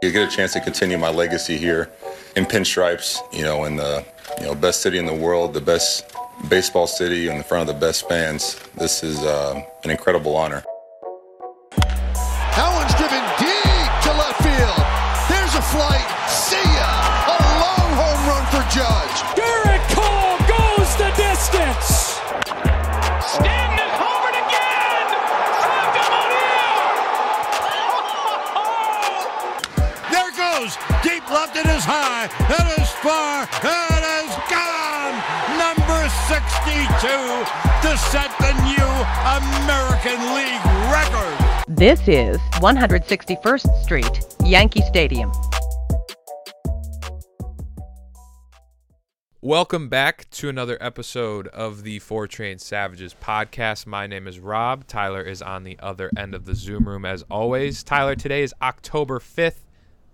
You get a chance to continue my legacy here in pinstripes, you know, in the you know best city in the world, the best baseball city, in front of the best fans. This is uh, an incredible honor. To set the new American League record. This is 161st Street, Yankee Stadium. Welcome back to another episode of the Four Train Savages podcast. My name is Rob. Tyler is on the other end of the Zoom room as always. Tyler, today is October 5th.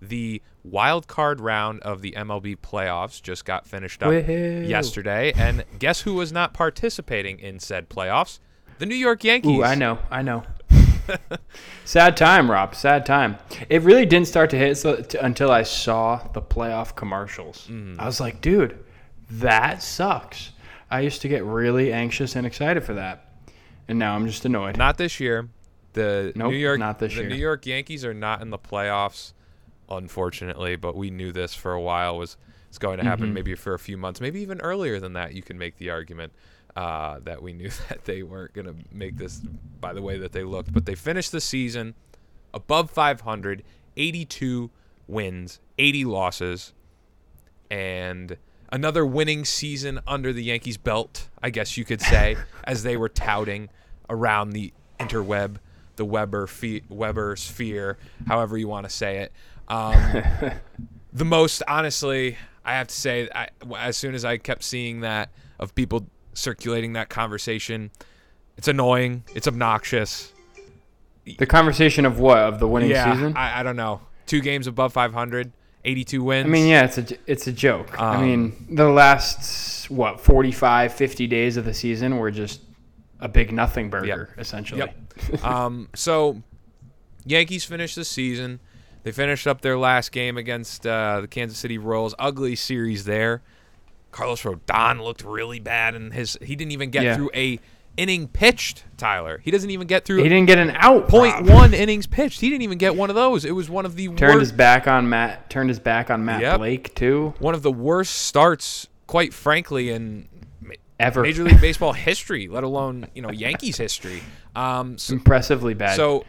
The wild card round of the MLB playoffs just got finished up Woohoo. yesterday. And guess who was not participating in said playoffs? The New York Yankees. Ooh, I know, I know. Sad time, Rob. Sad time. It really didn't start to hit so, t- until I saw the playoff commercials. Mm-hmm. I was like, dude, that sucks. I used to get really anxious and excited for that, and now I'm just annoyed. Not this year. The Nope, New York not this the year. New York Yankees are not in the playoffs, unfortunately. But we knew this for a while was was going to happen. Mm-hmm. Maybe for a few months, maybe even earlier than that. You can make the argument uh, that we knew that they weren't going to make this by the way that they looked. But they finished the season above 500, 82 wins, 80 losses, and another winning season under the Yankees' belt, I guess you could say, as they were touting around the interweb, the Weber fe- Weber sphere, however you want to say it. Um, the most, honestly, I have to say, I, as soon as I kept seeing that of people circulating that conversation, it's annoying, it's obnoxious. the conversation of what of the winning yeah, season. I, I don't know. Two games above 500, 82 wins. I mean, yeah, it's a it's a joke. I Um, mean, the last what 45, 50 days of the season were just a big nothing burger, essentially. Yep. um, so, Yankees finished the season. They finished up their last game against uh, the Kansas City Royals. Ugly series there. Carlos Rodon looked really bad, and his he didn't even get Yeah. through a inning pitched. Tyler, he doesn't even get through He didn't get an out. point one innings pitched. He didn't even get one of those. It was one of the Turned his worst, back on Matt. Turned his back on Matt Yep. Blake too. one of the worst starts, quite frankly, in Ever. Major League Baseball history, let alone you know Yankees history. Um, so, Impressively bad. so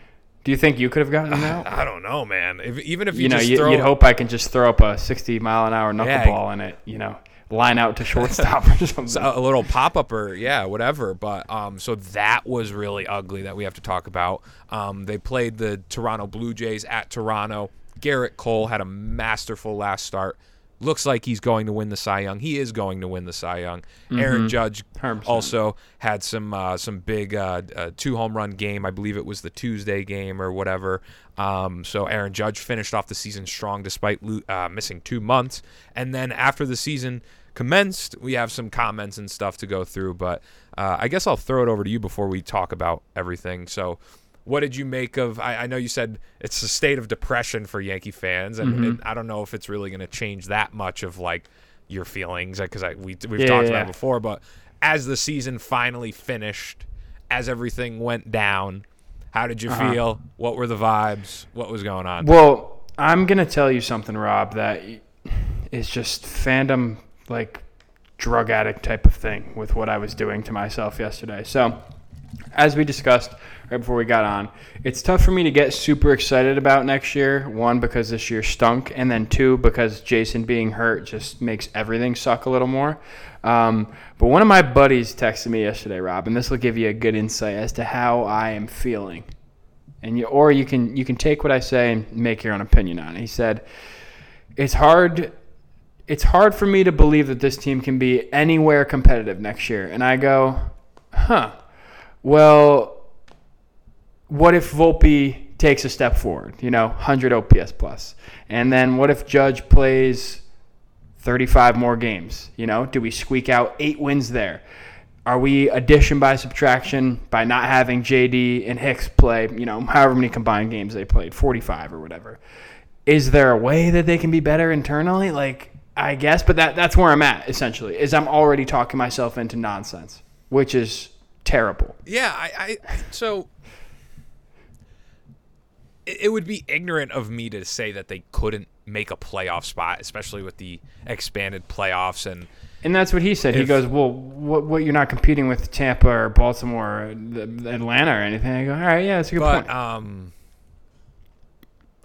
do you think you could have gotten him out? I don't know, man. If, even if you, you know, you, you'd hope I can just throw up a 60 mile an hour Yeah. knuckleball in it. You know, line out to shortstop or something. So, a little pop up or yeah, whatever. But um, so that was really ugly that we have to talk about. Um, they played the Toronto Blue Jays at Toronto. Gerrit Cole had a masterful last start. Looks like he's going to win the Cy Young. He is going to win the Cy Young. Aaron Judge 100%. also had some uh, some big uh, uh, two home run game. I believe it was the Tuesday game or whatever. Um, so Aaron Judge finished off the season strong despite lo- uh, missing two months. And then after the season commenced, we have some comments and stuff to go through. But uh, I guess I'll throw it over to you before we talk about everything. So. What did you make of? I, I know you said it's a state of depression for Yankee fans, and, and I don't know if it's really going to change that much of like your feelings because I we we've Yeah, talked yeah, about it before. But as the season finally finished, as everything went down, how did you Uh-huh. feel? What were the vibes? What was going on? Well, I'm gonna tell you something, Rob, that is just fandom like drug addict type of thing with what I was doing to myself yesterday. So, as we discussed right before we got on, it's tough for me to get super excited about next year. One, because this year stunk, and then two, because Jasson being hurt just makes everything suck a little more. Um, but one of my buddies texted me yesterday, Rob, and this will give you a good insight as to how I am feeling and you, or you can you can take what I say and make your own opinion on it. He said, "It's hard, it's hard for me to believe that this team can be anywhere competitive next year." And I go, "Huh? Well, what if Volpe takes a step forward? You know, 100 OPS plus, and then what if Judge plays 35 more games? You know, do we squeak out eight wins there?" Are we addition by subtraction by not having JD and Hicks play, you know, however many combined games they played, 45 or whatever? is there a way that they can be better internally? Like, I guess, but that that's where I'm at essentially. Is I'm already talking myself into nonsense, which is terrible. Yeah, I, I so it, would be ignorant of me to say that they couldn't make a playoff spot, especially with the expanded playoffs and And that's what he said. he goes, "Well, what, what? You're not competing with Tampa or Baltimore, or the- Atlanta, or anything." I go, "All right, yeah, that's a good but point." um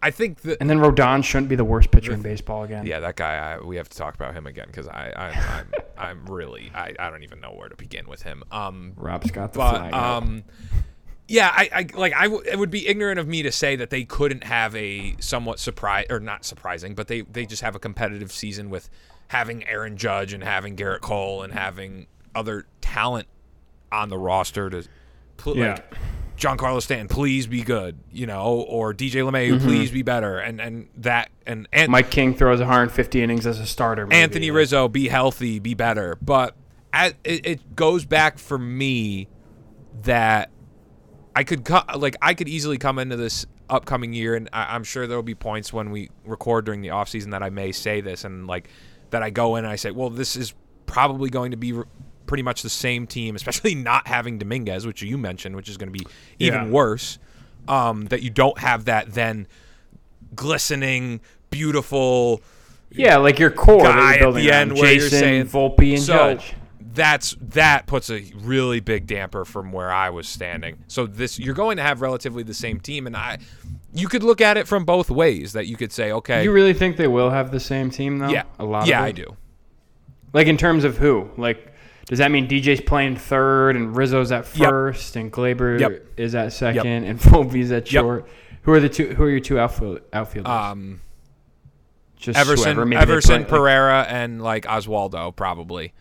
I think that and then Rodon shouldn't be the worst pitcher in baseball again. yeah, that guy I, we have to talk about him again because I, I I'm I'm really I, I don't even know where to begin with him. Um Rob Scott the but flag. um yeah I, I like I w- it would be ignorant of me to say that they couldn't have a somewhat surprise or not surprising but they they just have a competitive season with having Aaron Judge and having Gerrit Cole and having other talent on the roster to pl- Yeah. like Giancarlo Stanton please be good you know or DJ LeMahieu mm-hmm. please be better and and that and and Mike King throws 150 innings as a starter. maybe. Anthony Rizzo, be healthy, be better. But at, it, it goes back for me that I could co- like I could easily come into this upcoming year, and I, I'm sure there'll be points when we record during the offseason that I may say this, and like that I go in and I say, well, this is probably going to be. re- Pretty much the same team, especially not having Dominguez, which you mentioned, which is going to be even Yeah. worse. Um, that you don't have that then glistening, beautiful, Yeah, like your core that guy you're at the end where you're Jasson, saying Volpe, and so Judge. That's that puts a really big damper from where I was standing. So this you're going to have relatively the same team, and I you could look at it from both ways. That you could say, okay, You really think they will have the same team though? yeah, a lot. yeah, of I do. Like in terms of who? Like, does that mean DJ's playing third and Rizzo's at Yep. first and Gleyber Yep. is at second and Volpe's at Yep. short? Who are the two? Who are your two outfield outfielders? Um, Just Everson, whoever. Maybe they Everson, play- like- Pereira, and like Oswaldo probably.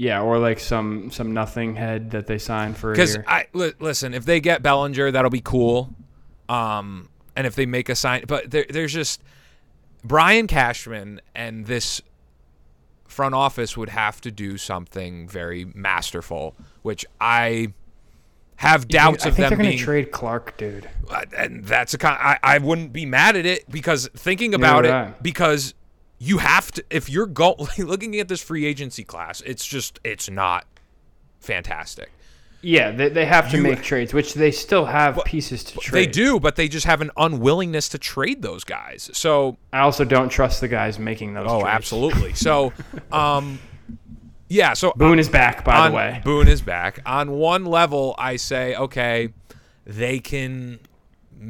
Yeah, or like some some nothing head that they signed for Because year. I li- listen, if they get Bellinger, that'll be cool. Um, and if they make a sign, but there, there's just Brian Cashman and this front office would have to do something very masterful, which I have doubts I of think them they're going being. to trade Clark, dude. Uh, and that's a I, I wouldn't be mad at it because thinking about it I. because you have to if you're go- looking at this free agency class it's just it's not fantastic Yeah, they, they have to You- make trades, which they still have pieces to trade. they do but they just have an unwillingness to trade those guys so I also don't trust the guys making those. oh trades. absolutely so um yeah so Boone is back, by on, the way. Boone is back. On one level, I say, okay, they can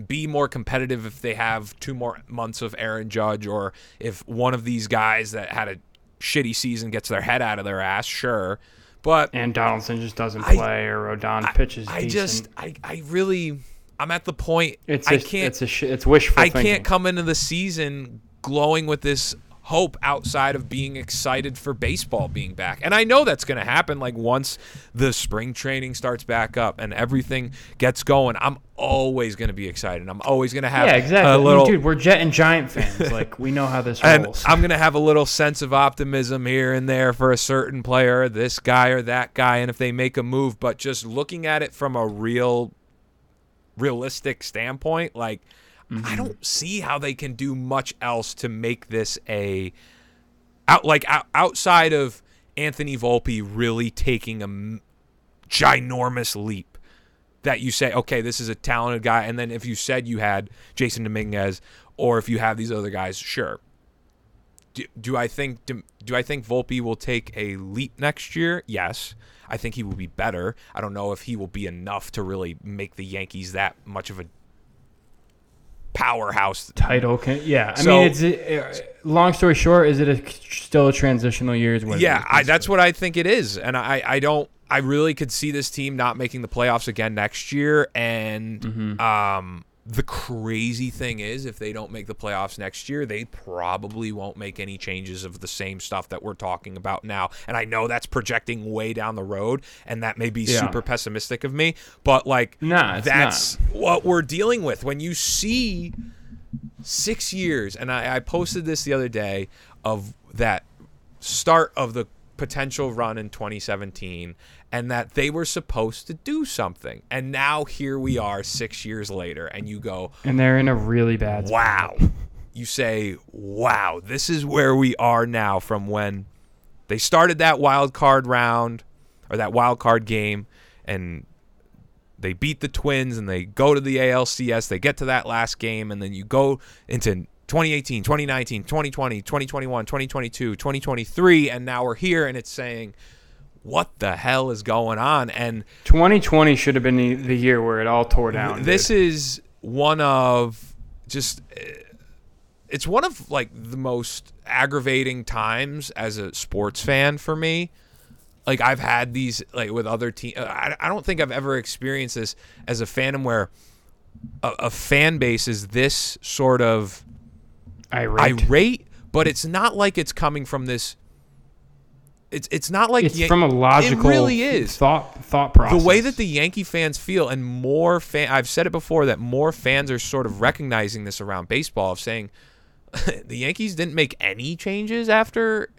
be more competitive if they have two more months of Aaron Judge, or if one of these guys that had a shitty season gets their head out of their ass, sure. But And Donaldson just doesn't I- play, or Rodon pitches. I decent. just, I, I really, I'm at the point. it's I a, can't, it's a sh- it's wishful I thinking. can't come into the season glowing with this hope outside of being excited for baseball being back. And I know that's going to happen like once the spring training starts back up and everything gets going. I'm always going to be excited. I'm always going to have Yeah, exactly. a I mean, little dude, we're Jet and Giant fans. like we know how this and rolls. I'm going to have a little sense of optimism here and there for a certain player, this guy or that guy and if they make a move, but just looking at it from a real realistic standpoint, like Mm-hmm. I don't see how they can do much else to make this a out like out, outside of Anthony Volpe really taking a m- ginormous leap that you say, okay, this is a talented guy, and then if you said you had Jasson Dominguez or if you have these other guys, sure. Do, do I think do, do I think Volpe will take a leap next year? Yes. I think he will be better. I don't know if he will be enough to really make the Yankees that much of a powerhouse Title can yeah. I So- mean, it's uh, long story short. Is it a, still a transitional year? Is what Yeah, I, that's what I think it is, and I, I don't. I really could see this team not making the playoffs again next year. And Mm-hmm. um, the crazy thing is, if they don't make the playoffs next year, they probably won't make any changes of the same stuff that we're talking about now. And I know that's projecting way down the road, and that may be Yeah. super pessimistic of me. But like, Nah, that's what we're dealing with when you see six years, and I, I posted this the other day of that start of the potential run in 2017 and that they were supposed to do something. And now here we are 6 years later and you go, and they're in a really bad. spot. "Wow. you say, "Wow, this is where we are now." From when they started that wild card round or that wild card game, and they beat the Twins, and they go to the ALCS, they get to that last game, and then you go into 2018, 2019, 2020, 2021, 2022, 2023, and now we're here, and it's saying. What the hell is going on? And 2020 should have been the, the year where it all tore down. this dude. is one of just uh, it's one of like the most aggravating times as a sports fan for me like i've had these like with other teams I, I don't think i've ever experienced this as a fandom where a, a fan base is this sort of irate. irate but it's not like it's coming from this it's it's not like It's Yan- from a logical it really is thought thought process. the way that the Yankee fans feel, and more fan, I've said it before that more fans are sort of recognizing this around baseball of saying the Yankees didn't make any changes after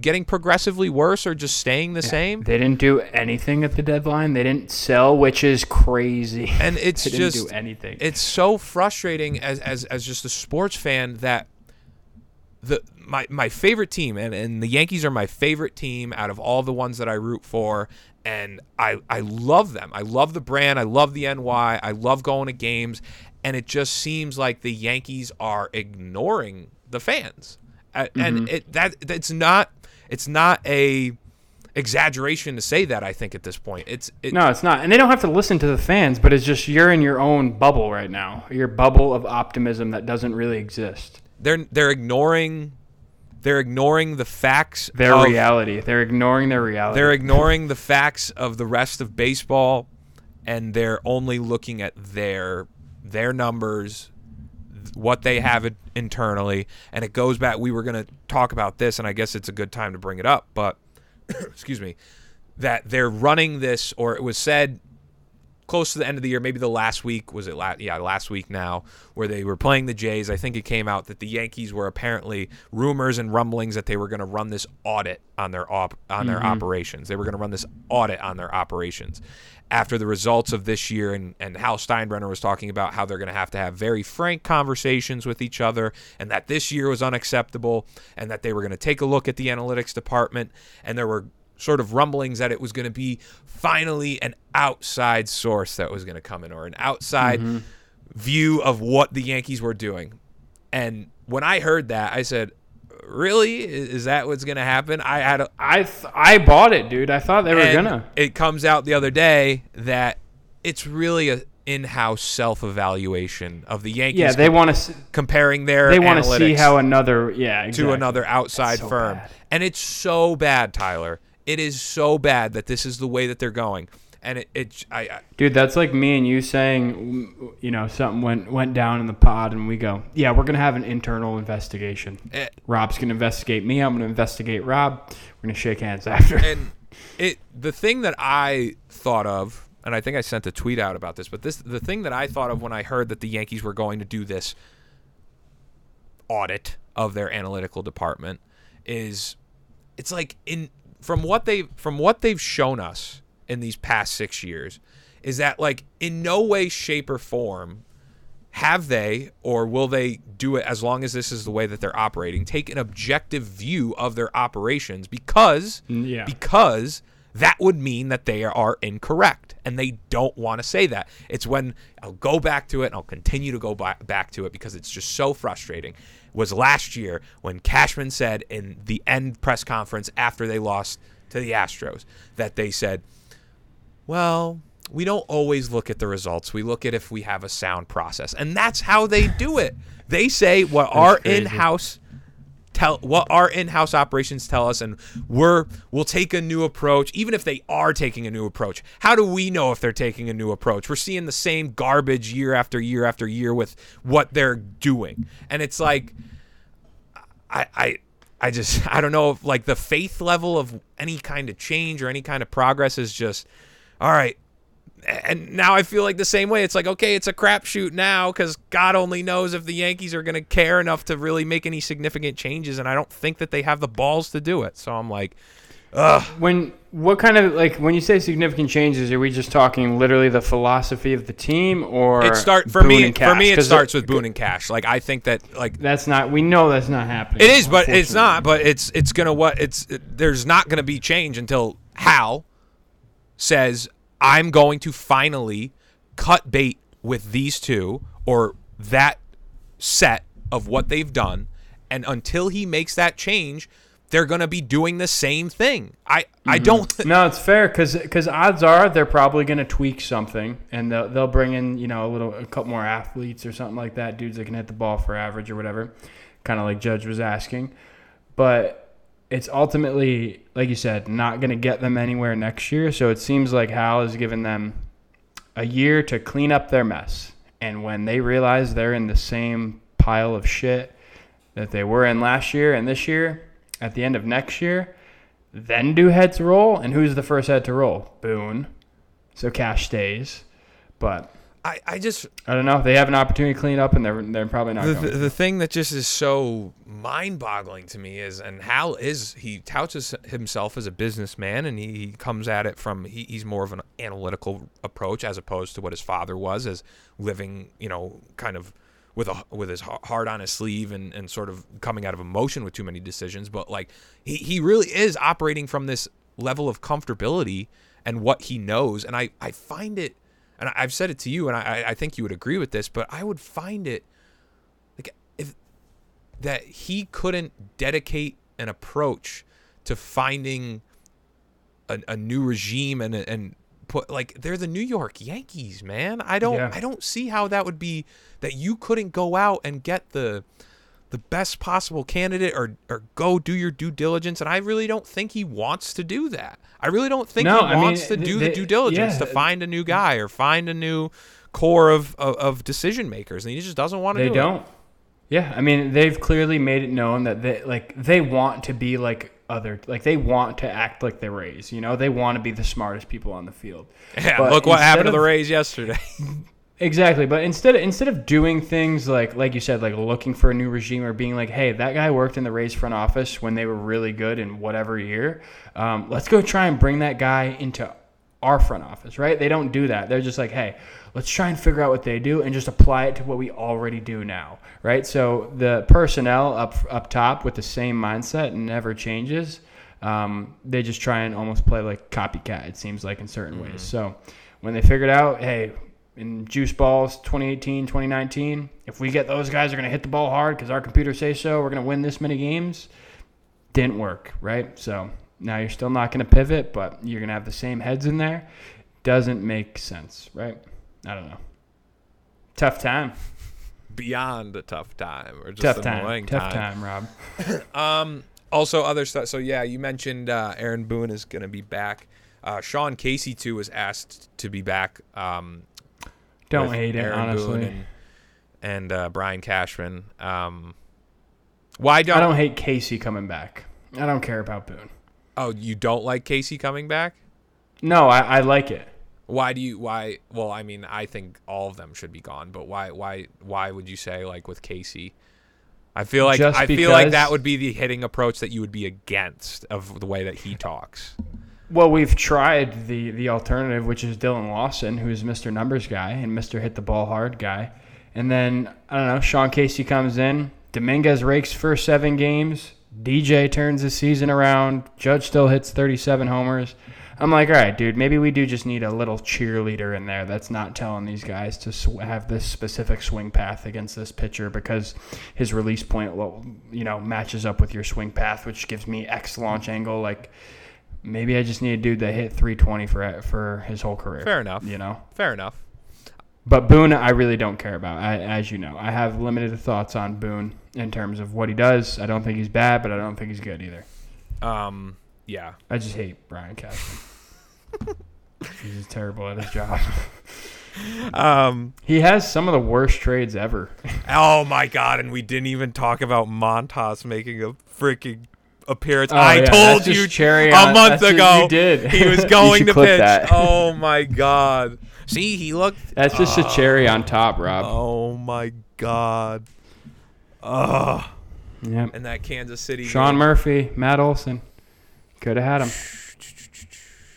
getting progressively worse or just staying the same. they didn't do anything at the deadline. They didn't sell, which is crazy. And it's they didn't just do anything. it's so frustrating as as as just a sports fan that the my my favorite team and, and the Yankees are my favorite team out of all the ones that I root for and I I love them. I love the brand. I love the NY. I love going to games and it just seems like the Yankees are ignoring the fans. Uh, And it that it's not it's not a exaggeration to say that I think at this point. It's it, no, it's not. And they don't have to listen to the fans, but it's just you're in your own bubble right now. Your bubble of optimism that doesn't really exist. they're they're ignoring they're ignoring the facts Their of, reality. They're ignoring their reality. they're ignoring the facts of the rest of baseball and they're only looking at their their numbers what they have it internally and it goes back we were going to talk about this and I guess it's a good time to bring it up but excuse me that they're running this or it was said close to the end of the year, maybe the last week was it? La- yeah, last week now, where they were playing the Jays. I think it came out that the Yankees were apparently rumors and rumblings that they were going to run this audit on their op- on their mm-hmm. operations. They were going to run this audit on their operations after the results of this year, and and Hal Steinbrenner was talking about how they're going to have to have very frank conversations with each other, and that this year was unacceptable, and that they were going to take a look at the analytics department, and there were sort of rumblings that it was going to be finally an outside source that was going to come in or an outside mm-hmm. view of what the Yankees were doing. And when I heard that, I said, "Really? Is that what's going to happen?" I had a, I th- I bought it, dude. I thought they were gonna. It comes out the other day that it's really a in-house self-evaluation of the Yankees. Yeah, they want to. comparing their They want to see how another yeah to another outside so firm. bad. And it's so bad, Tyler. It is so bad that this is the way that they're going. And it, it I, I Dude, that's like me and you saying, you know, something went went down in the pod, and we go, yeah, we're gonna have an internal investigation. Eh. Rob's gonna investigate me. I'm gonna investigate Rob. We're gonna shake hands after. and it the thing that I thought of, and I think I sent a tweet out about this, but this the thing that I thought of when I heard that the Yankees were going to do this audit of their analytical department is it's like in from what they from what they've shown us in these past 6 years is that like in no way shape or form have they or will they do it as long as this is the way that they're operating take an objective view of their operations because mm, yeah. because that would mean that they are incorrect and they don't want to say that it's when i'll go back to it and i'll continue to go ba- back to it because it's just so frustrating was last year when cashman said in the end press conference after they lost to the astros that they said well, we don't always look at the results. We look at if we have a sound process. And that's how they do it. They say what our in-house tell what our in-house operations tell us and we're we'll take a new approach even if they are taking a new approach. How do we know if they're taking a new approach? We're seeing the same garbage year after year after year with what they're doing. And it's like I, I I just I don't know if like the faith level of any kind of change or any kind of progress is just all right. And now I feel like the same way. It's like okay, it's a crapshoot now because God only knows if the Yankees are going to care enough to really make any significant changes, and I don't think that they have the balls to do it. So I'm like, ugh. When what kind of like when you say significant changes, are we just talking literally the philosophy of the team, or It start for Boone me. For me, it starts with Boone and Cash. Like I think that like That's not. We know that's not happening. It is, but it's not. But it's it's gonna what it's it- there's not gonna be change until Hal says I'm going to finally cut bait with these two or that set of what they've done, and until he makes that change, they're gonna be doing the same thing. I I mm-hmm. don't. No, it's fair because odds are they're probably going to tweak something and they'll, they'll bring in you know a little a couple more athletes or something like that, dudes that can hit the ball for average or whatever, kind of like Judge was asking. But it's ultimately, like you said, not going to get them anywhere next year. So it seems like Hal has given them a year to clean up their mess, and when they realize they're in the same pile of shit that they were in last year and this year, at the end of next year then do heads roll. And who's the first head to roll? Boone. So Cash stays. But I I just I don't know. They have an opportunity to clean up, and they're they're probably not the, the, the thing that just is so mind-boggling to me is and hal is he touts himself as a businessman and he, he comes at it from he, he's more of an analytical approach as opposed to what his father was as living you know kind of with a with his heart on his sleeve and, and sort of coming out of emotion with too many decisions. But like he, he really is operating from this level of comfortability and what he knows. And i i find it and i've said it to you and i i think you would agree with this but i would find it like if that he couldn't dedicate an approach to finding a, a new regime and and put like they're the New York Yankees, man. I don't Yeah. I don't see how that would be that you couldn't go out and get the the best possible candidate or or go do your due diligence and I really don't think he wants to do that. I really don't think No, he I mean, wants to do they- the due diligence yeah. to find a new guy or find a new core of, of, of decision makers and he just doesn't want to They do don't. Yeah, I mean they've clearly made it known that they like they want to be like other like they want to act like the Rays. You know, they want to be the smartest people on the field. Yeah, But look what happened to the of- Rays yesterday. Exactly, but instead of, instead of doing things like like you said, like looking for a new regime or being like, hey, that guy worked in the Rays front office when they were really good in whatever year, um, let's go try and bring that guy into our front office, right? They don't do that. They're just like, hey, let's try and figure out what they do and just apply it to what we already do now, right? So the personnel up up top with the same mindset never changes. Um, they just try and almost play like copycat. It seems like in certain ways. So when they figured out, hey, in juice balls 2018 2019 if we get those guys are going to hit the ball hard because our computers say so we're going to win this many games didn't work right? So now you're still not going to pivot but you're going to have the same heads in there. Doesn't make sense right? I don't know. Tough time. Beyond a tough time or just tough time. tough time. rob. Um, also other stuff. So yeah, you mentioned uh, Aaron Boone is going to be back. Uh, Sean Casey too was asked to be back. Um, don't hate it Aaron honestly Boone and, and uh, Brian Cashman. Um, why don't, i don't hate casey coming back i don't care about boone Oh, you don't like Casey coming back? no i, I like it Why do you? Why? Well, I mean, I think all of them should be gone. But why? Why? Why would you say like with Casey? I feel like Just I feel like that would be the hitting approach that you would be against of the way that he talks. Well, we've tried the the alternative, which is Dillon Lawson, who's Mr. Numbers guy and Mr. Hit the Ball Hard guy. And then I don't know, Sean Casey comes in, Dominguez rakes first seven games, DJ turns the season around, Judge still hits 37 homers. I'm like, all right, dude, maybe we do just need a little cheerleader in there that's not telling these guys to sw- have this specific swing path against this pitcher because his release point, you know, matches up with your swing path, which gives me X launch angle. Like, maybe I just need a dude that hit 320 for for his whole career. Fair enough. You know, Fair enough. but Boone, I really don't care about. I, as you know, I have limited thoughts on Boone in terms of what he does. I don't think he's bad, but I don't think he's good either. Um. Yeah. I just hate Brian Cashman. he's just terrible at his job. Um. He has some of the worst trades ever. Oh my god! And we didn't even talk about Montas making a freaking appearance. Oh, I yeah, told you cherry a on- month ago. you did. He was going to pitch. that. Oh my god! See, he looked. That's just a cherry on top, Rob. Oh my god! Ugh. Yep. And that Kansas City. Sean game. Murphy, Matt Olson. Could have had him.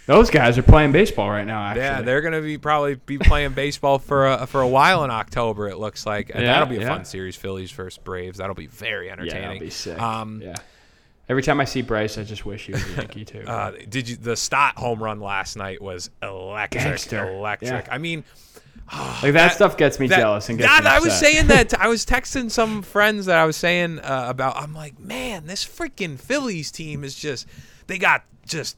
Those guys are playing baseball right now. Actually, Yeah, they're gonna be probably be playing baseball for a, for a while in October. It looks like, and Yeah, that'll be a yeah. fun series. Phillies versus Braves. That'll be very yeah, entertaining. that'll be sick. Um, yeah. Every time I see Bryce, I just wish he was a Yankee too. Uh, did you? The Stott home run last night was electric. Gangster. Electric. Yeah. I mean, like that, stuff gets me that- jealous and gets God, me I was saying that. t- I was texting some friends that I was saying uh, about. I'm like, man, this freaking Phillies team is just. They got just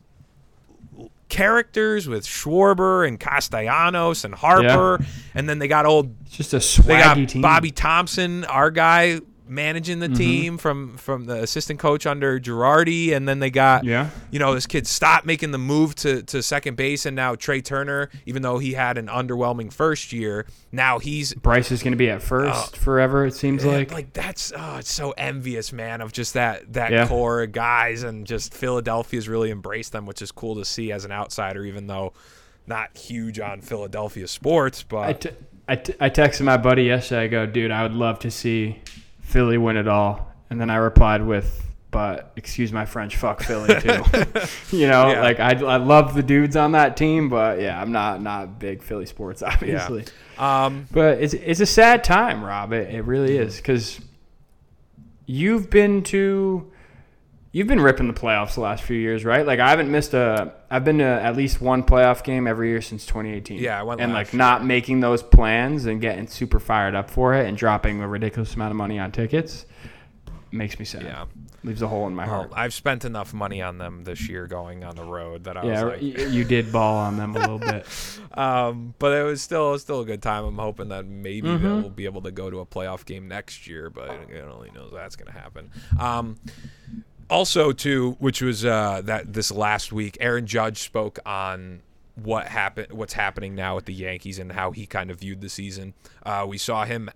characters with Schwarber and Castellanos and Harper, and then they got old It's just a they got swaggy team. Bobby Thompson, our guy managing Mm-hmm. the team from from the assistant coach under Girardi, and then they got Yeah. you know this kid Stott making the move to to second base, and now Trea Turner, even though he had an underwhelming first year, now he's Bryce is going to be at first forever. It seems yeah, like. like that's oh, it's so envious, man, of just that that Yeah. core of guys, and just Philadelphia's really embraced them, which is cool to see as an outsider, even though not huge on Philadelphia sports, but I, t- I, t- I texted my buddy yesterday. I go, dude, I would love to see Philly win it all. And then I replied with, but excuse my French, fuck Philly too. you know, Yeah. like I, I love the dudes on that team, but yeah, I'm not not big Philly sports, obviously. um, But it's it's a sad time, Rob. It, it really is because you've been to you've been ripping the playoffs the last few years, right? Like I haven't missed a I've been to at least one playoff game every year since 2018. Yeah, I went and like not making those plans and getting super fired up for it and dropping a ridiculous amount of money on tickets makes me sad. Yeah. leaves a hole in my Well, heart. I've spent enough money on them this year going on the road that I yeah, was like, you did ball on them a little bit. um, but it was still it was still a good time. I'm hoping that maybe Mm-hmm. they'll be able to go to a playoff game next year, but God only knows that's going to happen. Um, also, too, which was uh, that this last week, Aaron Judge spoke on what happened, what's happening now with the Yankees, and how he kind of viewed the season. Uh, we saw him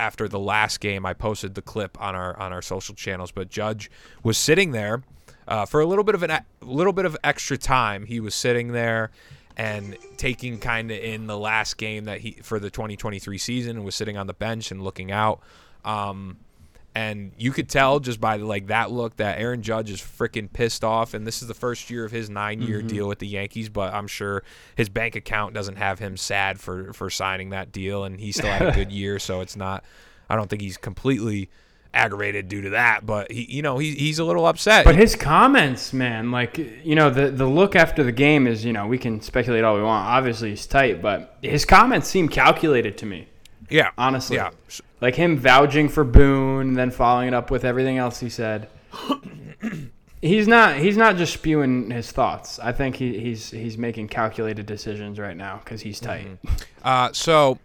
after the last game. I posted the clip on our on our social channels, but Judge was sitting there uh, for a little bit of an a little bit of extra time. He was sitting there and taking kind of in the last game that he for the 2023 season and was sitting on the bench and looking out. Um, and you could tell just by like that look that Aaron Judge is freaking pissed off. And this is the first year of his nine-year mm-hmm. deal with the Yankees, but I'm sure his bank account doesn't have him sad for for signing that deal, and he still had a good year, so it's not. I don't think he's completely aggravated due to that, but he, you know, he, he's a little upset. But his comments, man, like you know, the the look after the game is, you know, we can speculate all we want. Obviously, he's tight, but his comments seem calculated to me. Yeah, Honestly, yeah. like him vouching for Boone, and then following it up with everything else he said. he's not he's not just spewing his thoughts. I think he, he's he's making calculated decisions right now because he's tight. Uh, so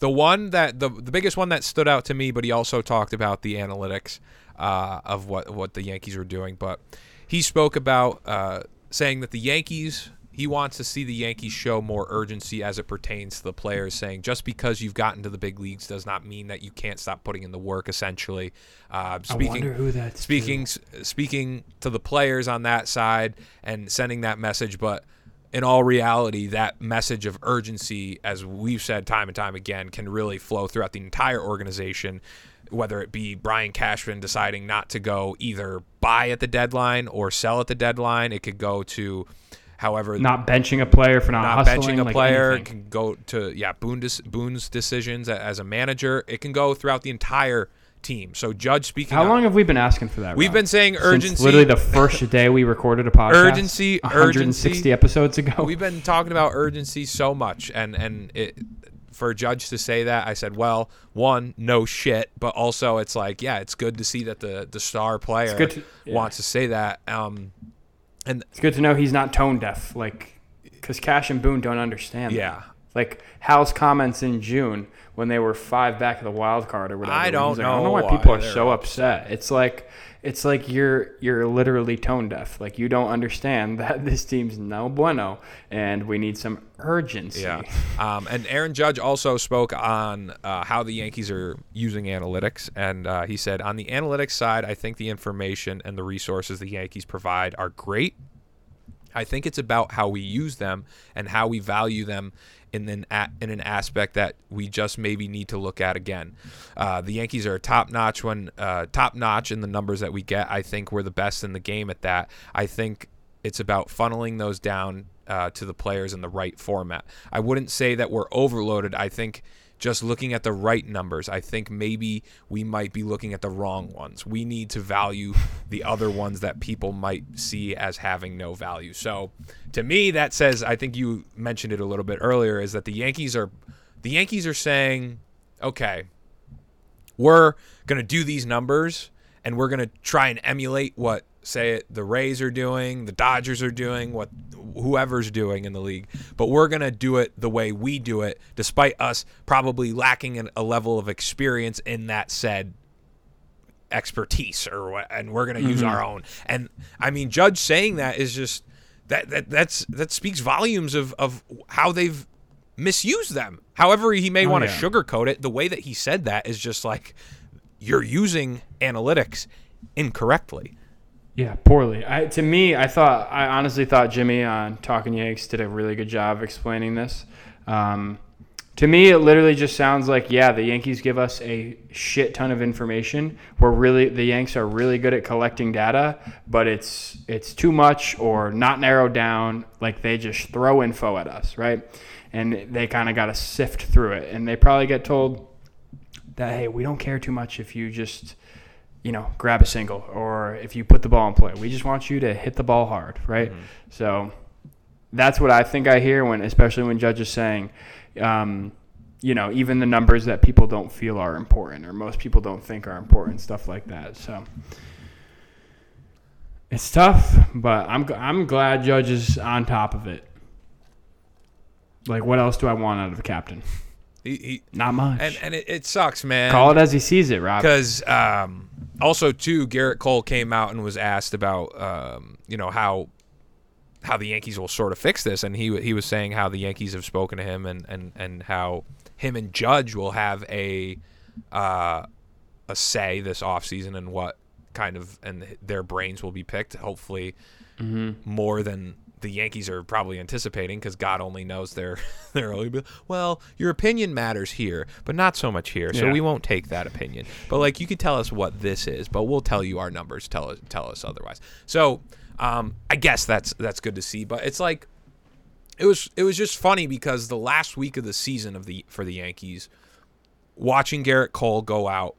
the one that the the biggest one that stood out to me, but he also talked about the analytics uh, of what what the Yankees were doing. But he spoke about uh, saying that the Yankees. He wants to see the Yankees show more urgency as it pertains to the players, saying just because you've gotten to the big leagues does not mean that you can't stop putting in the work. Essentially, uh, speaking, wonder who that's speaking speaking to the players on that side and sending that message, but in all reality, that message of urgency, as we've said time and time again, can really flow throughout the entire organization. Whether it be Brian Cashman deciding not to go either buy at the deadline or sell at the deadline, it could go to however Not benching a player for not, not hustling, benching a like player. Anything. can go to yeah Boone dis- Boone's decisions as a manager. It can go throughout the entire team. So Judge speaking. How on- long have we been asking for that? We've Rob? been saying Since urgency. literally the first day we recorded a podcast. Urgency, 160 urgency. episodes ago. We've been talking about urgency so much, and and it for a judge to say that, I said, well, one, no shit, but also it's like, yeah, it's good to see that the the star player to- yeah. wants to say that. Um, and It's good to know he's not tone deaf, like because Cash and Boone don't understand. Yeah. Like Hal's comments in June when they were five back of the wild card or whatever. I don't like, I don't know know why why people are so upset. It's like it's like you're you're literally tone deaf. Like you don't understand that this team's no bueno and we need some urgency. Yeah. Um, and Aaron Judge also spoke on uh, how the Yankees are using analytics. And uh, he said, on the analytics side, I think the information and the resources the Yankees provide are great. I think it's about how we use them and how we value them in an, in an aspect that we just maybe need to look at again. Uh, the Yankees are top notch when uh, top notch in the numbers that we get. I think we're the best in the game at that. I think it's about funneling those down uh, to the players in the right format. I wouldn't say that we're overloaded. I think just looking at the right numbers, I think maybe we might be looking at the wrong ones. We need to value the other ones that people might see as having no value. So, to me, that says I think you mentioned it a little bit earlier is that the Yankees are the Yankees are saying, okay, we're going to do these numbers and we're going to try and emulate what say it the Rays are doing, the Dodgers are doing, what whoever's doing in the league, but we're going to do it the way we do it despite us probably lacking an, a level of experience in that said expertise or and we're going to use mm-hmm. our own. And I mean Judge saying that is just that that that's that speaks volumes of of how they've misused them. However, he may oh, want to yeah. sugarcoat it. The way that he said that is just like you're using analytics incorrectly. Yeah, poorly. I, to me, I thought I honestly thought Jimmy on Talking Yanks did a really good job explaining this. Um, to me, it literally just sounds like yeah, the Yankees give us a shit ton of information. We're really the Yanks are really good at collecting data, but it's it's too much or not narrowed down. Like they just throw info at us, right? And they kind of got to sift through it, and they probably get told that hey, we don't care too much if you just you know, grab a single or if you put the ball in play. We just want you to hit the ball hard, right? So that's what I think I hear when, especially when Judge is saying, um, you know, even the numbers that people don't feel are important or most people don't think are important, stuff like that. So it's tough, but I'm I'm glad Judge is on top of it. Like, what else do I want out of the captain? He, he Not much. and and it, it sucks, man. Call it as he sees it, Rob. because um, also too, Gerrit Cole came out and was asked about um, you know how how the Yankees will sort of fix this, and he he was saying how the Yankees have spoken to him and and and how him and Judge will have a uh, a say this offseason and what kind of and their brains will be picked. Hopefully, more than the Yankees are probably anticipating because God only knows their their only well your opinion matters here but not so much here so Yeah. we won't take that opinion but like you could tell us what this is but we'll tell you our numbers tell us tell us otherwise so um, I guess that's that's good to see but it's like it was it was just funny because the last week of the season of the for the Yankees watching Gerrit Cole go out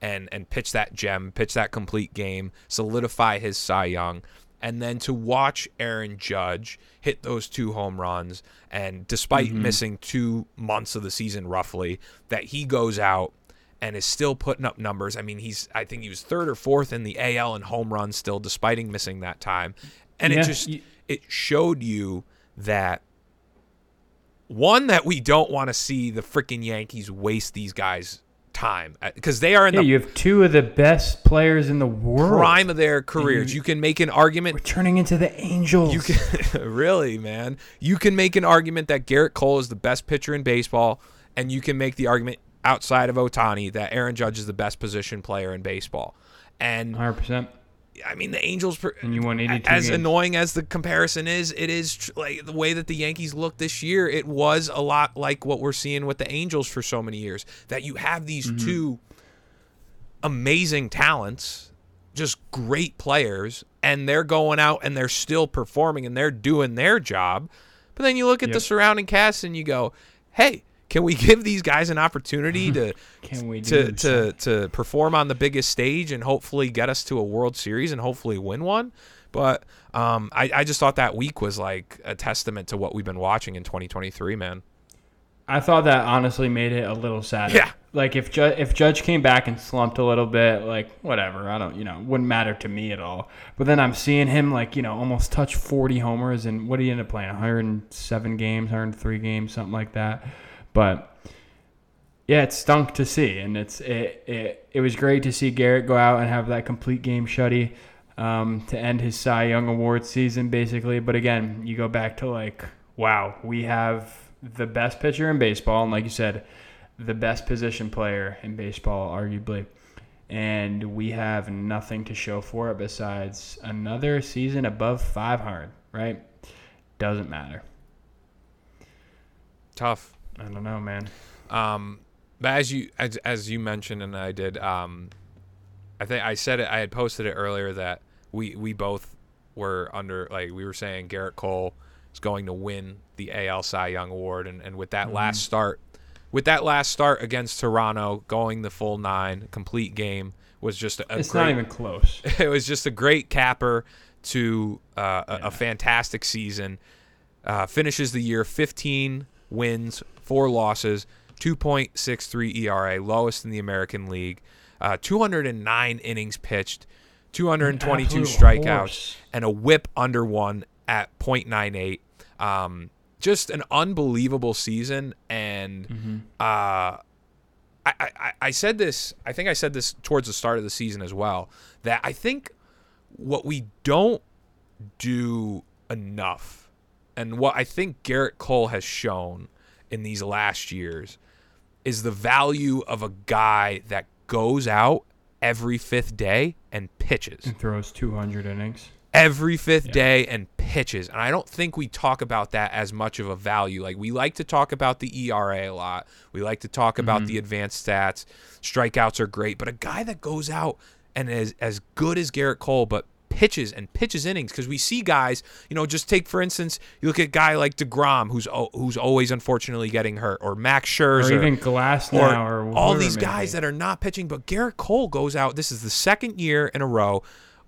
and and pitch that gem, pitch that complete game, solidify his Cy Young, and then to watch Aaron Judge hit those two home runs, and despite mm-hmm. missing two months of the season roughly, that he goes out and is still putting up numbers. I mean, he's I think he was third or fourth in the AL in home runs still, despite missing that time, and Yeah, it just it showed you that one that we don't want to see the freaking Yankees waste these guys time uh, because they are in yeah, the you have two of the best players in the world. prime of their careers. You can make an argument. We're turning into the Angels. You can really, man. You can make an argument that Gerrit Cole is the best pitcher in baseball, and you can make the argument outside of Ohtani that Aaron Judge is the best position player in baseball. And 100%. I mean, the Angels, And you won 82 as games. annoying as the comparison is, it is tr- like the way that the Yankees look this year. It was a lot like what we're seeing with the Angels for so many years. That you have these Mm-hmm. two amazing talents, just great players, and they're going out and they're still performing and they're doing their job. But then you look at the surrounding cast and you go, "Hey, can we give these guys an opportunity to Can we to to to perform on the biggest stage and hopefully get us to a World Series and hopefully win one?" But um, I, I just thought that week was like a testament to what we've been watching in 2023, man. I thought that honestly made it a little sad. Yeah. Like if Ju- if Judge came back and slumped a little bit, like whatever, I don't, you know, wouldn't matter to me at all. But then I'm seeing him like, you know, almost touch 40 homers and what did he end up playing? 107 games, 103 games, something like that. But yeah, it stunk to see, and it's it it, it was great to see Gerrit go out and have that complete game shutty um, to end his Cy Young Award season, basically. But again, you go back to like, wow, we have the best pitcher in baseball, and like you said, the best position player in baseball, arguably. And we have nothing to show for it besides another season above 500, right? Doesn't matter. Tough. I don't know, man. Um, but as you as, as you mentioned and I did, um, I think I said it. I had posted it earlier that we we both were under like we were saying Gerrit Cole is going to win the AL Cy Young Award, and, and with that Mm-hmm. last start, with that last start against Toronto, going the full nine, complete game was just a It's great, not even close. it was just a great capper to uh, a, a fantastic season. Uh, finishes the year 15 wins, four losses, 2.63 ERA, lowest in the American League. Uh, 209 innings pitched, 222 Absolute strikeouts, horse. and a WHIP under one at .98. Um, just an unbelievable season, and Mm-hmm. uh, I, I, I said this. I think I said this towards the start of the season as well. That I think what we don't do enough, and what I think Gerrit Cole has shown in these last years, is the value of a guy that goes out every fifth day and pitches And throws 200 innings. every fifth day and pitches. And I don't think we talk about that as much of a value. Like we like to talk about the ERA a lot. We like to talk about mm-hmm. the advanced stats. Strikeouts are great, but a guy that goes out and is as good as Gerrit Cole, but pitches and pitches innings because we see guys, you know, just take for instance, you look at a guy like DeGrom who's who's always unfortunately getting hurt or Max Scherzer Or even Glasnow, or, all these guys that are not pitching, but Gerrit Cole goes out. This is the second year in a row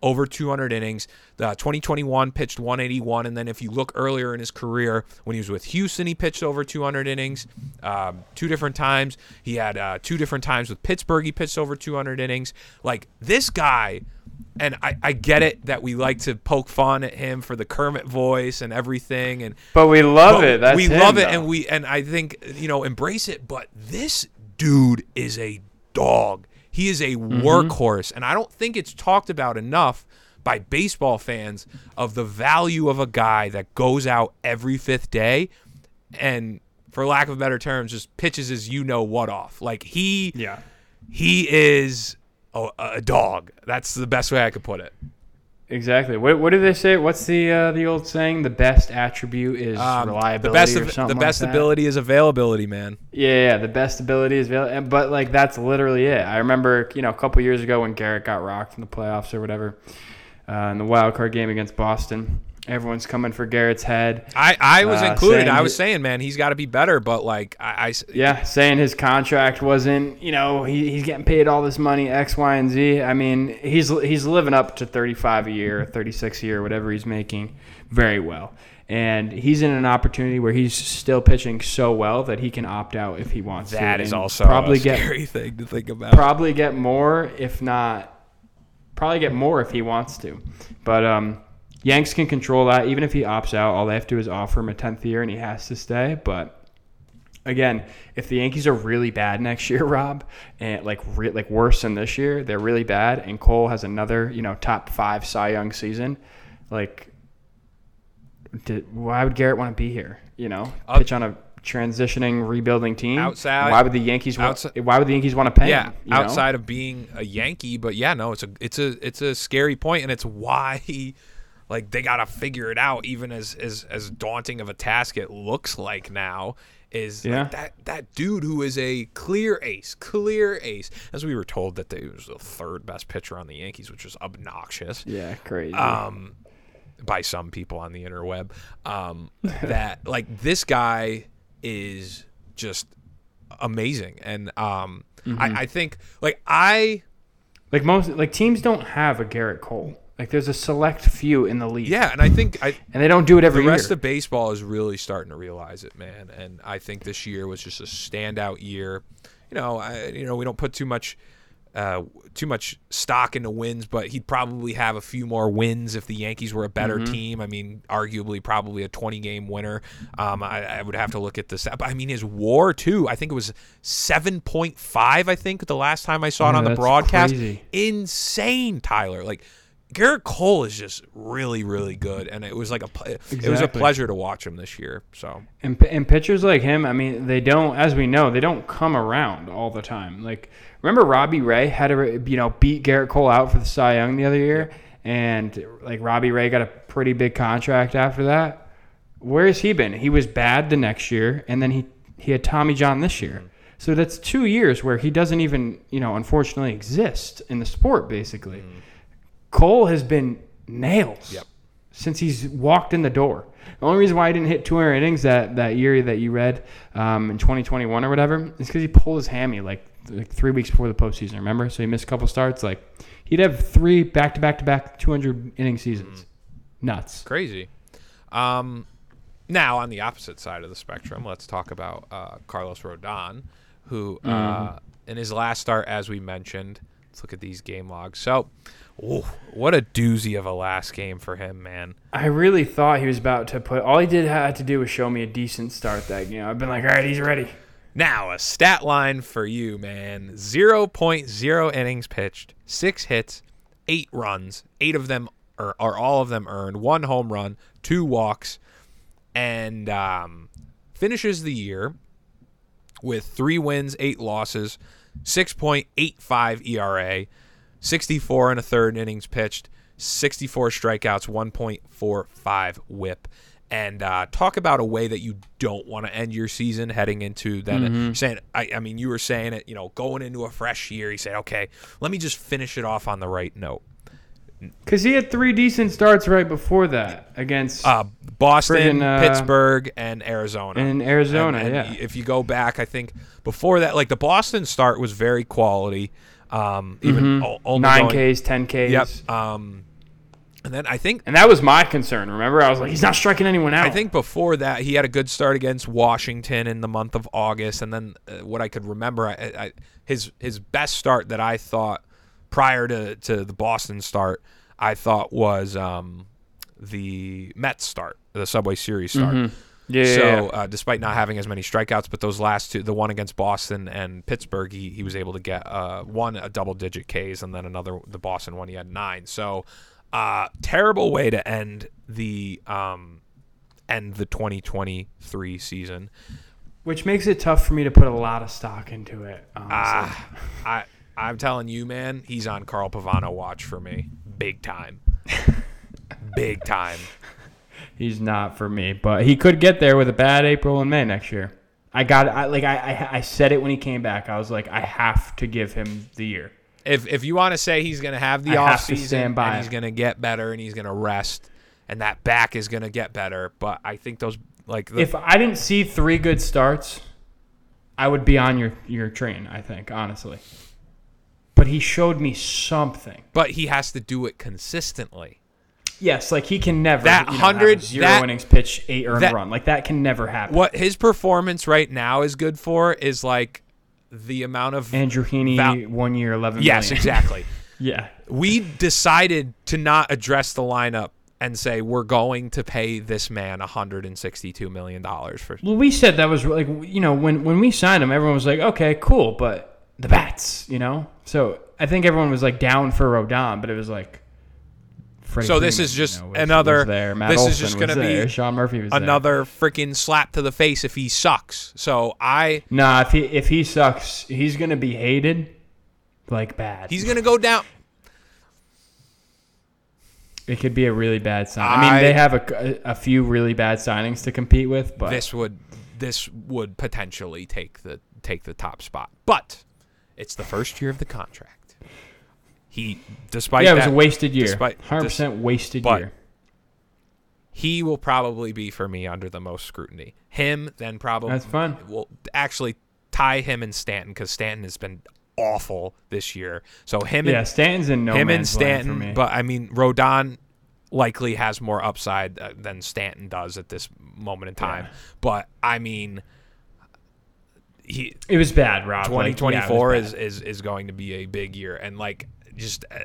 over 200 innings. The 2021 pitched 181, and then if you look earlier in his career, when he was with Houston, he pitched over 200 innings um, two different times. He had uh, two different times with Pittsburgh. He pitched over 200 innings. Like this guy. And I, I get it that we like to poke fun at him for the Kermit voice and everything, and But we love but it. That's we him, love it, though. and we and I think you know embrace it. But this dude is a dog. He is a Mm-hmm. workhorse, and I don't think it's talked about enough by baseball fans of the value of a guy that goes out every fifth day, and for lack of better terms, just pitches his you know what off. Like he Yeah. he is a, a dog. That's the best way I could put it. Exactly. What, what do they say? What's the uh, the old saying? The best attribute is Um, reliability the best or something the best like ability is availability, man. Yeah, yeah, the best ability is available. But like that's literally it. I remember, you know, a couple years ago when Gerrit got rocked in the playoffs or whatever, uh, in the wild card game against Boston. Everyone's coming for Gerrit's head. I, I was Uh, included. I was saying, man, he's got to be better. But like, I Yeah, saying his contract wasn't, you know, he, he's getting paid all this money, X, Y, and Z. I mean, he's he's living up to 35 a year, 36 a year, whatever he's making, very well. And he's in an opportunity where he's still pitching so well that he can opt out if he wants to. that is also probably a get scary thing to think about. probably get more if not probably get more if he wants to but um yanks can control that. Even if he opts out all they have to do is offer him a 10th year and he has to stay. But again if the yankees are really bad next year rob and like re- like worse than this year they're really bad and cole has another you know top five cy young season like did, why would Gerrit want to be here you know? Uh, pitch on a transitioning rebuilding team. Outside- why would the yankees want outside- why would the yankees want to pay yeah, him you know? outside of being a Yankee, but yeah, no, it's a it's a it's a scary point, and it's why like they got to figure it out. Even as as as daunting of a task it looks like now. Is like, Yeah. that that dude who is a clear ace, clear ace, as we were told that they was the third best pitcher on the Yankees, which was obnoxious. Yeah, crazy. um, by some people on the interweb. Um, that like this guy is just amazing, and um, Mm-hmm. I, I think like I like most like teams don't have a Gerrit Cole. Like there's a select few in the league. yeah, and I think I And they don't do it every year. the rest of baseball is really starting to realize it, man. And I think this year was just a standout year. You know, I, you know, we don't put too much, uh, too much stock into wins, but he'd probably have a few more wins if the Yankees were a better Mm-hmm. team. I mean, arguably, probably a 20 game winner. Um, I, I would have to look at this. But I mean, his WAR too. I think it was 7.5. I think the last time I saw it Yeah, on the broadcast. crazy. Insane, Tyler. Like. Gerrit Cole is just really, really good, and it was like a pl- it was a pleasure to watch him this year. So And, and pitchers like him, I mean, they don't, as we know, they don't come around all the time. Like, remember Robbie Ray had to, you know, beat Gerrit Cole out for the Cy Young the other year, and like Robbie Ray got a pretty big contract after that. Where has he been? He was bad the next year, and then he he had Tommy John this year. Mm-hmm. So that's two years where he doesn't even, you know, unfortunately exist in the sport. Basically, Cole has been nails. Mm-hmm. Yep. since he's walked in the door. The only reason why he didn't hit 200 innings that, that year that you read um, in 2021 or whatever is because he pulled his hammy like like three weeks before the postseason. Remember? So he missed a couple starts. Like he'd have three back to back to back 200 inning seasons. Nuts. Crazy. Um, now, on the opposite side of the spectrum, let's talk about uh, Carlos Rodon, who uh, in his last start, as we mentioned, let's look at these game logs. So, ooh, what a doozy of a last game for him, man. I really thought he was about to put. All he did had to do was show me a decent start that game. I've been like, all right, he's ready. Now, a stat line for you, man 0.0 innings pitched, six hits, eight runs, eight of them are, are all of them earned, one home run, two walks, and um, finishes the year with three wins, eight losses, 6.85 ERA, 64 and a third innings pitched, 64 strikeouts, 1.45 whip. And uh, talk about a way that you don't want to end your season heading into then Mm-hmm. saying I, I mean you were saying it you know going into a fresh year you said okay let me just finish it off on the right note Because he had three decent starts right before that against. uh, Boston, Friggin', uh, Pittsburgh, and Arizona. and Arizona, And- and yeah. If you go back, I think before that, like the Boston start was very quality. Um, even Mm-hmm. nine Ks, ten Ks. Yep. Um, and then I think And that was my concern. Remember, I was like, he's not striking anyone out. I think before that he had a good start against Washington in the month of August, and then uh, what I could remember, I, I, his his best start that I thought prior to, to the Boston start, I thought was um, the Mets start, the Subway Series start. Mm-hmm. Yeah. So uh, despite not having as many strikeouts, but those last two, the one against Boston and Pittsburgh, he, he was able to get uh, one a double digit Ks, and then another the Boston one he had nine. So uh, terrible way to end the um, end the 2023 season. which makes it tough for me to put a lot of stock into it. Honestly. Ah, I I'm telling you, man, he's on Carl Pavano watch for me, big time, big time. He's not for me, but he could get there with a bad April and May next year. I got I like I, I I said it when he came back. I was like, I have to give him the year. if if you want to say he's going to have the I off to season stand by and he's going to get better and he's going to rest and that back is going to get better, but I think those like the, If I didn't see three good starts, I would be on your your train. I think honestly, but he showed me something. but he has to do it consistently. Yes, like he can never That you know, 100 zero that- innings pitch, eight earned that- run. Like that can never happen. What his performance right now is good for is like the amount of Andrew Heaney, Val- one year, eleven. Yes, million. exactly. yeah, we decided to not address the lineup and say we're going to pay this man 162 million dollars for Well, we said that was like you know when when we signed him, everyone was like, okay, cool, but the bats, you know. So I think everyone was like down for Rodon, but it was like. Freddie So this Freeman, is just you know, was- another- there. Matt this is Olson just was gonna be. Sean Murphy was there. another freaking slap to the face if he sucks. So I Nah, if he if he sucks, he's gonna be hated, like bad. he's going to go down it could be a really bad sign. I mean, they have a, a few really bad signings to compete with, but this would this would potentially take the take the top spot. But it's the first year of the contract. He despite yeah, it was that, a wasted year. despite- Hundred percent wasted but- year. he will probably be for me under the most scrutiny. Him, then probably That's fine. We'll actually tie him and Stanton because Stanton has been awful this year. So him Yeah, and Stanton's in no him and man's land for Stanton, but I mean Rodon likely has more upside uh, than Stanton does at this moment in time. But I mean, he it was bad, Rob. Yeah, it was 2024 is, is is going to be a big year, and like just. Uh,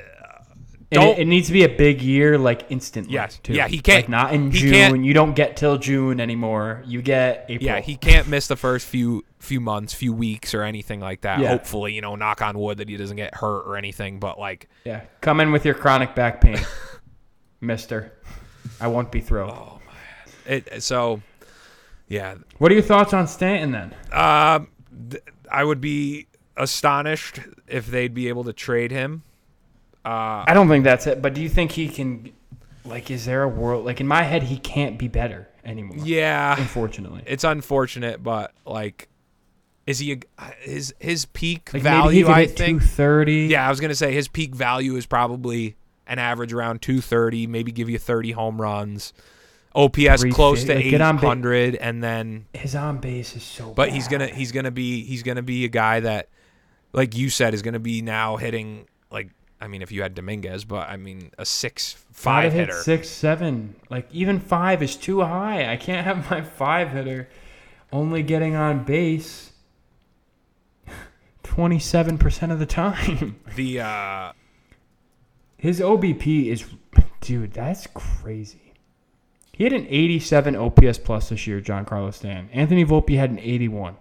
don't it, it needs to be a big year, like instantly. Yes. too. Yeah, he can't- Like, not in June. You don't get till June anymore. You get April. Yeah, he can't miss the first few few months, few weeks, or anything like that. Yeah. Hopefully, you know, knock on wood that he doesn't get hurt or anything. But like, Yeah, come in with your chronic back pain, Mister. I won't be thrilled. Oh. man. it. So, yeah, What are your thoughts on Stanton then? um, th- I would be astonished if they'd be able to trade him. Uh, I don't think that's it. But do you think he can? Like, is there a world? Like in my head, he can't be better anymore. Yeah, Unfortunately, it's unfortunate, but like, is he a, his his peak like value? I think. two thirty. Yeah, I was gonna say his peak value is probably an average around 230, maybe give you 30 home runs. OPS close to Like, ba- 800 and then His on base is so. but he's going to he's to be he's going to be a guy that like you said is going to be now hitting like I mean if you had Dominguez, but I mean a 6 Gotta 5 hit hitter. six, seven. Like even five is too high. I can't have my five hitter only getting on base twenty-seven percent of the time. The uh His OBP is, dude, that's crazy. He had an 87 OPS plus this year, Giancarlo Stan. Anthony Volpe had an 81.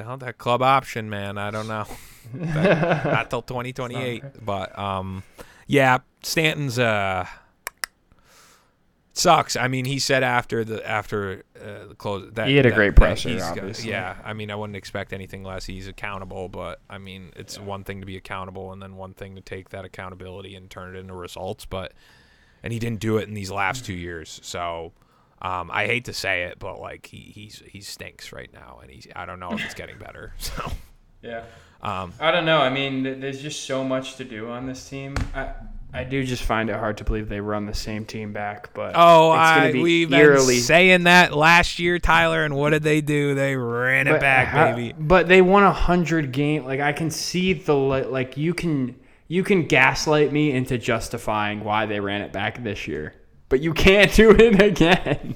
The hell that club option, man. I don't know. That- not till 2028, but um yeah, Stanton's uh sucks. I mean, he said after the after uh, the close that He had a that- great that presser, got- obviously. yeah, I mean, I wouldn't expect anything less. He's accountable, but I mean, it's one thing to be accountable and then one thing to take that accountability and turn it into results. But and he didn't do it in these last two years, so. Um, I hate to say it, but like he he's he stinks right now, and he's I don't know if it's getting better. So Yeah. um, I don't know. I mean, th- there's just so much to do on this team. I I do just find it hard to believe they run the same team back, but Oh, I, be we've been saying that last year, Tyler. And what did they do? They ran it back, how- baby. But they won a hundred game. Like I can see the like you can you can gaslight me into justifying why they ran it back this year, but you can't do it again.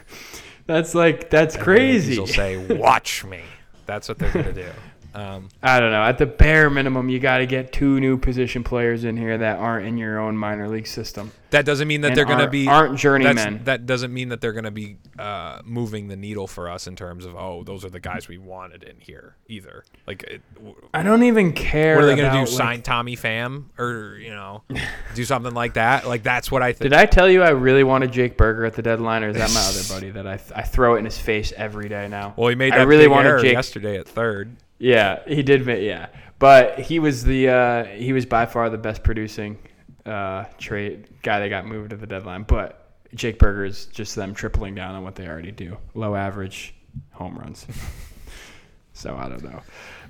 that's like that's crazy. They'll say, "Watch me." That's what they're gonna do. Um, I don't know. At the bare minimum, you got to get two new position players in here that aren't in your own minor league system. that doesn't mean that they're gonna be aren't journeymen. That doesn't mean that they're gonna be uh, moving the needle for us in terms of oh, those are the guys we wanted in here either. Like, it, w- I don't even care. what are they gonna do? like- Sign Tommy Pham or you know, do something like that? Like that's what I think. Did I tell you I really wanted Jake Burger at the deadline, or is that my other buddy that I, I throw it in his face every day now? Well, he made I really wanted Jake- yesterday at third. Yeah, he did. Yeah, but he was the uh, he was by far the best producing uh, trade guy that got moved at the deadline. But Jake Burger is just them tripling down on what they already do: low average home runs. so I don't know,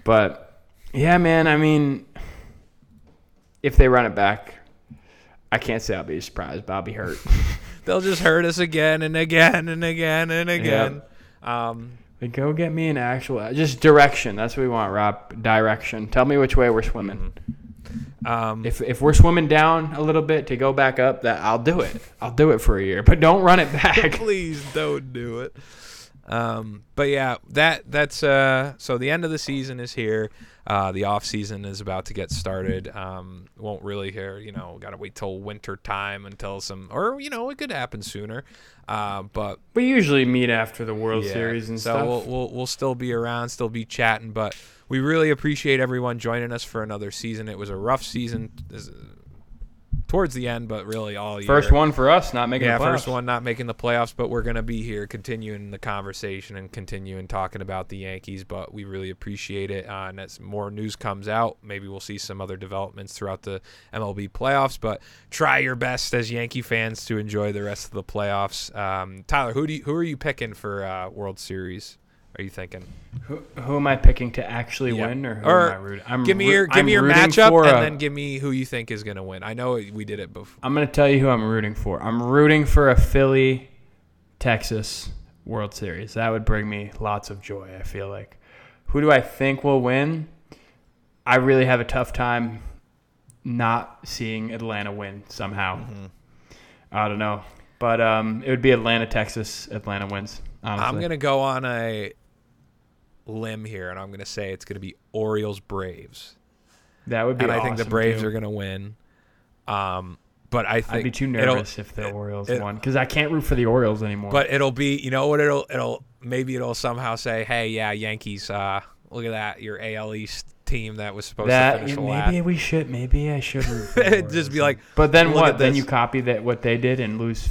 but yeah, man. I mean, if they run it back, I can't say I'll be surprised, but I'll be hurt. They'll just hurt us again and again and again and again. Um, Like, go get me an actual just direction. That's what we want, Rob. Direction. Tell me which way we're swimming. um, If if we're swimming down a little bit to go back up, that I'll do it. I'll do it for a year, but don't run it back. please don't do it. Um, but yeah, that that's uh, so the end of the season is here. Uh, the off season is about to get started. Um, won't really hear, you know, got to wait till winter time until some, or you know, it could happen sooner. Uh, but we usually meet after the World yeah, Series and so stuff. we'll, we'll we'll still be around, still be chatting, but we really appreciate everyone joining us for another season. It was a rough season towards the end, but really all year. first one for us, not making Yeah, the playoffs. first one not making the playoffs, but we're gonna be here continuing the conversation and continuing talking about the Yankees. But we really appreciate it. Uh, and as more news comes out, maybe we'll see some other developments throughout the MLB playoffs. But try your best as Yankee fans to enjoy the rest of the playoffs. Um, Tyler, who do you, who are you picking for uh, World Series? Are you thinking? Who, who am I picking to actually Yeah. win, or who Or am I rooting? I'm give me your give I'm me your matchup, and a- then give me who you think is gonna win. I know we did it before. I'm going to tell you who I'm rooting for. I'm rooting for a Philly, Texas World Series. That would bring me lots of joy, I feel like. Who do I think will win? I really have a tough time not seeing Atlanta win somehow. Mm-hmm. I don't know. But um, it would be Atlanta, Texas. Atlanta wins, honestly. I'm gonna go on a limb here, and I'm gonna say it's gonna be Orioles Braves. that would be and I think the Braves too. are going to win. Um, but I think I'd be too nervous if the it- Orioles it- won because I can't root for the Orioles anymore. But it'll be, you know what? It'll, it'll maybe it'll somehow say, "Hey, yeah, Yankees, uh, look at that, your AL East team that was supposed to that finish maybe last." we should maybe I should root for the It'd just be like, But then what? Then you copy that what they did and lose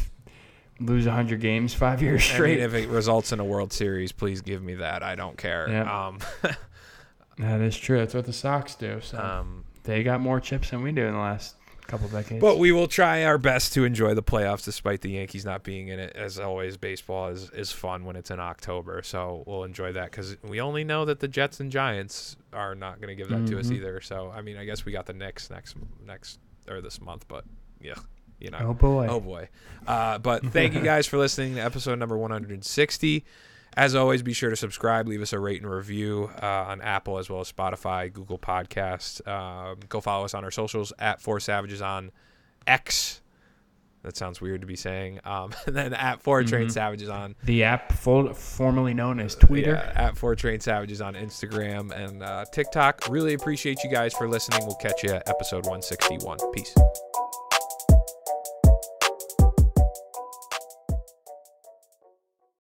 lose 100 games five years I mean, straight. if it results in a World Series, please give me that. I don't care. Yeah. Um, that is true. That's what the Sox do. So um, they got more chips than we do in the last couple decades. But we will try our best to enjoy the playoffs despite the Yankees not being in it. As always, baseball is, is fun when it's in October, so we'll enjoy that because we only know that the Jets and Giants are not going to give that to us Mhm. either. So I mean, I guess we got the Knicks next next or this month, but yeah, you know. Oh, boy. Oh boy. Uh, but thank you guys for listening to episode number 160. As always, be sure to subscribe, leave us a rate and review uh, on Apple as well as Spotify, Google Podcasts. Um, go follow us on our socials at Four Savages on X. That sounds weird to be saying. Um, and then at 4 Train Savages on The app full, formerly known as Twitter. yeah, at Four Train Savages on Instagram and uh, TikTok. Really appreciate you guys for listening. We'll catch you at episode 161. Peace.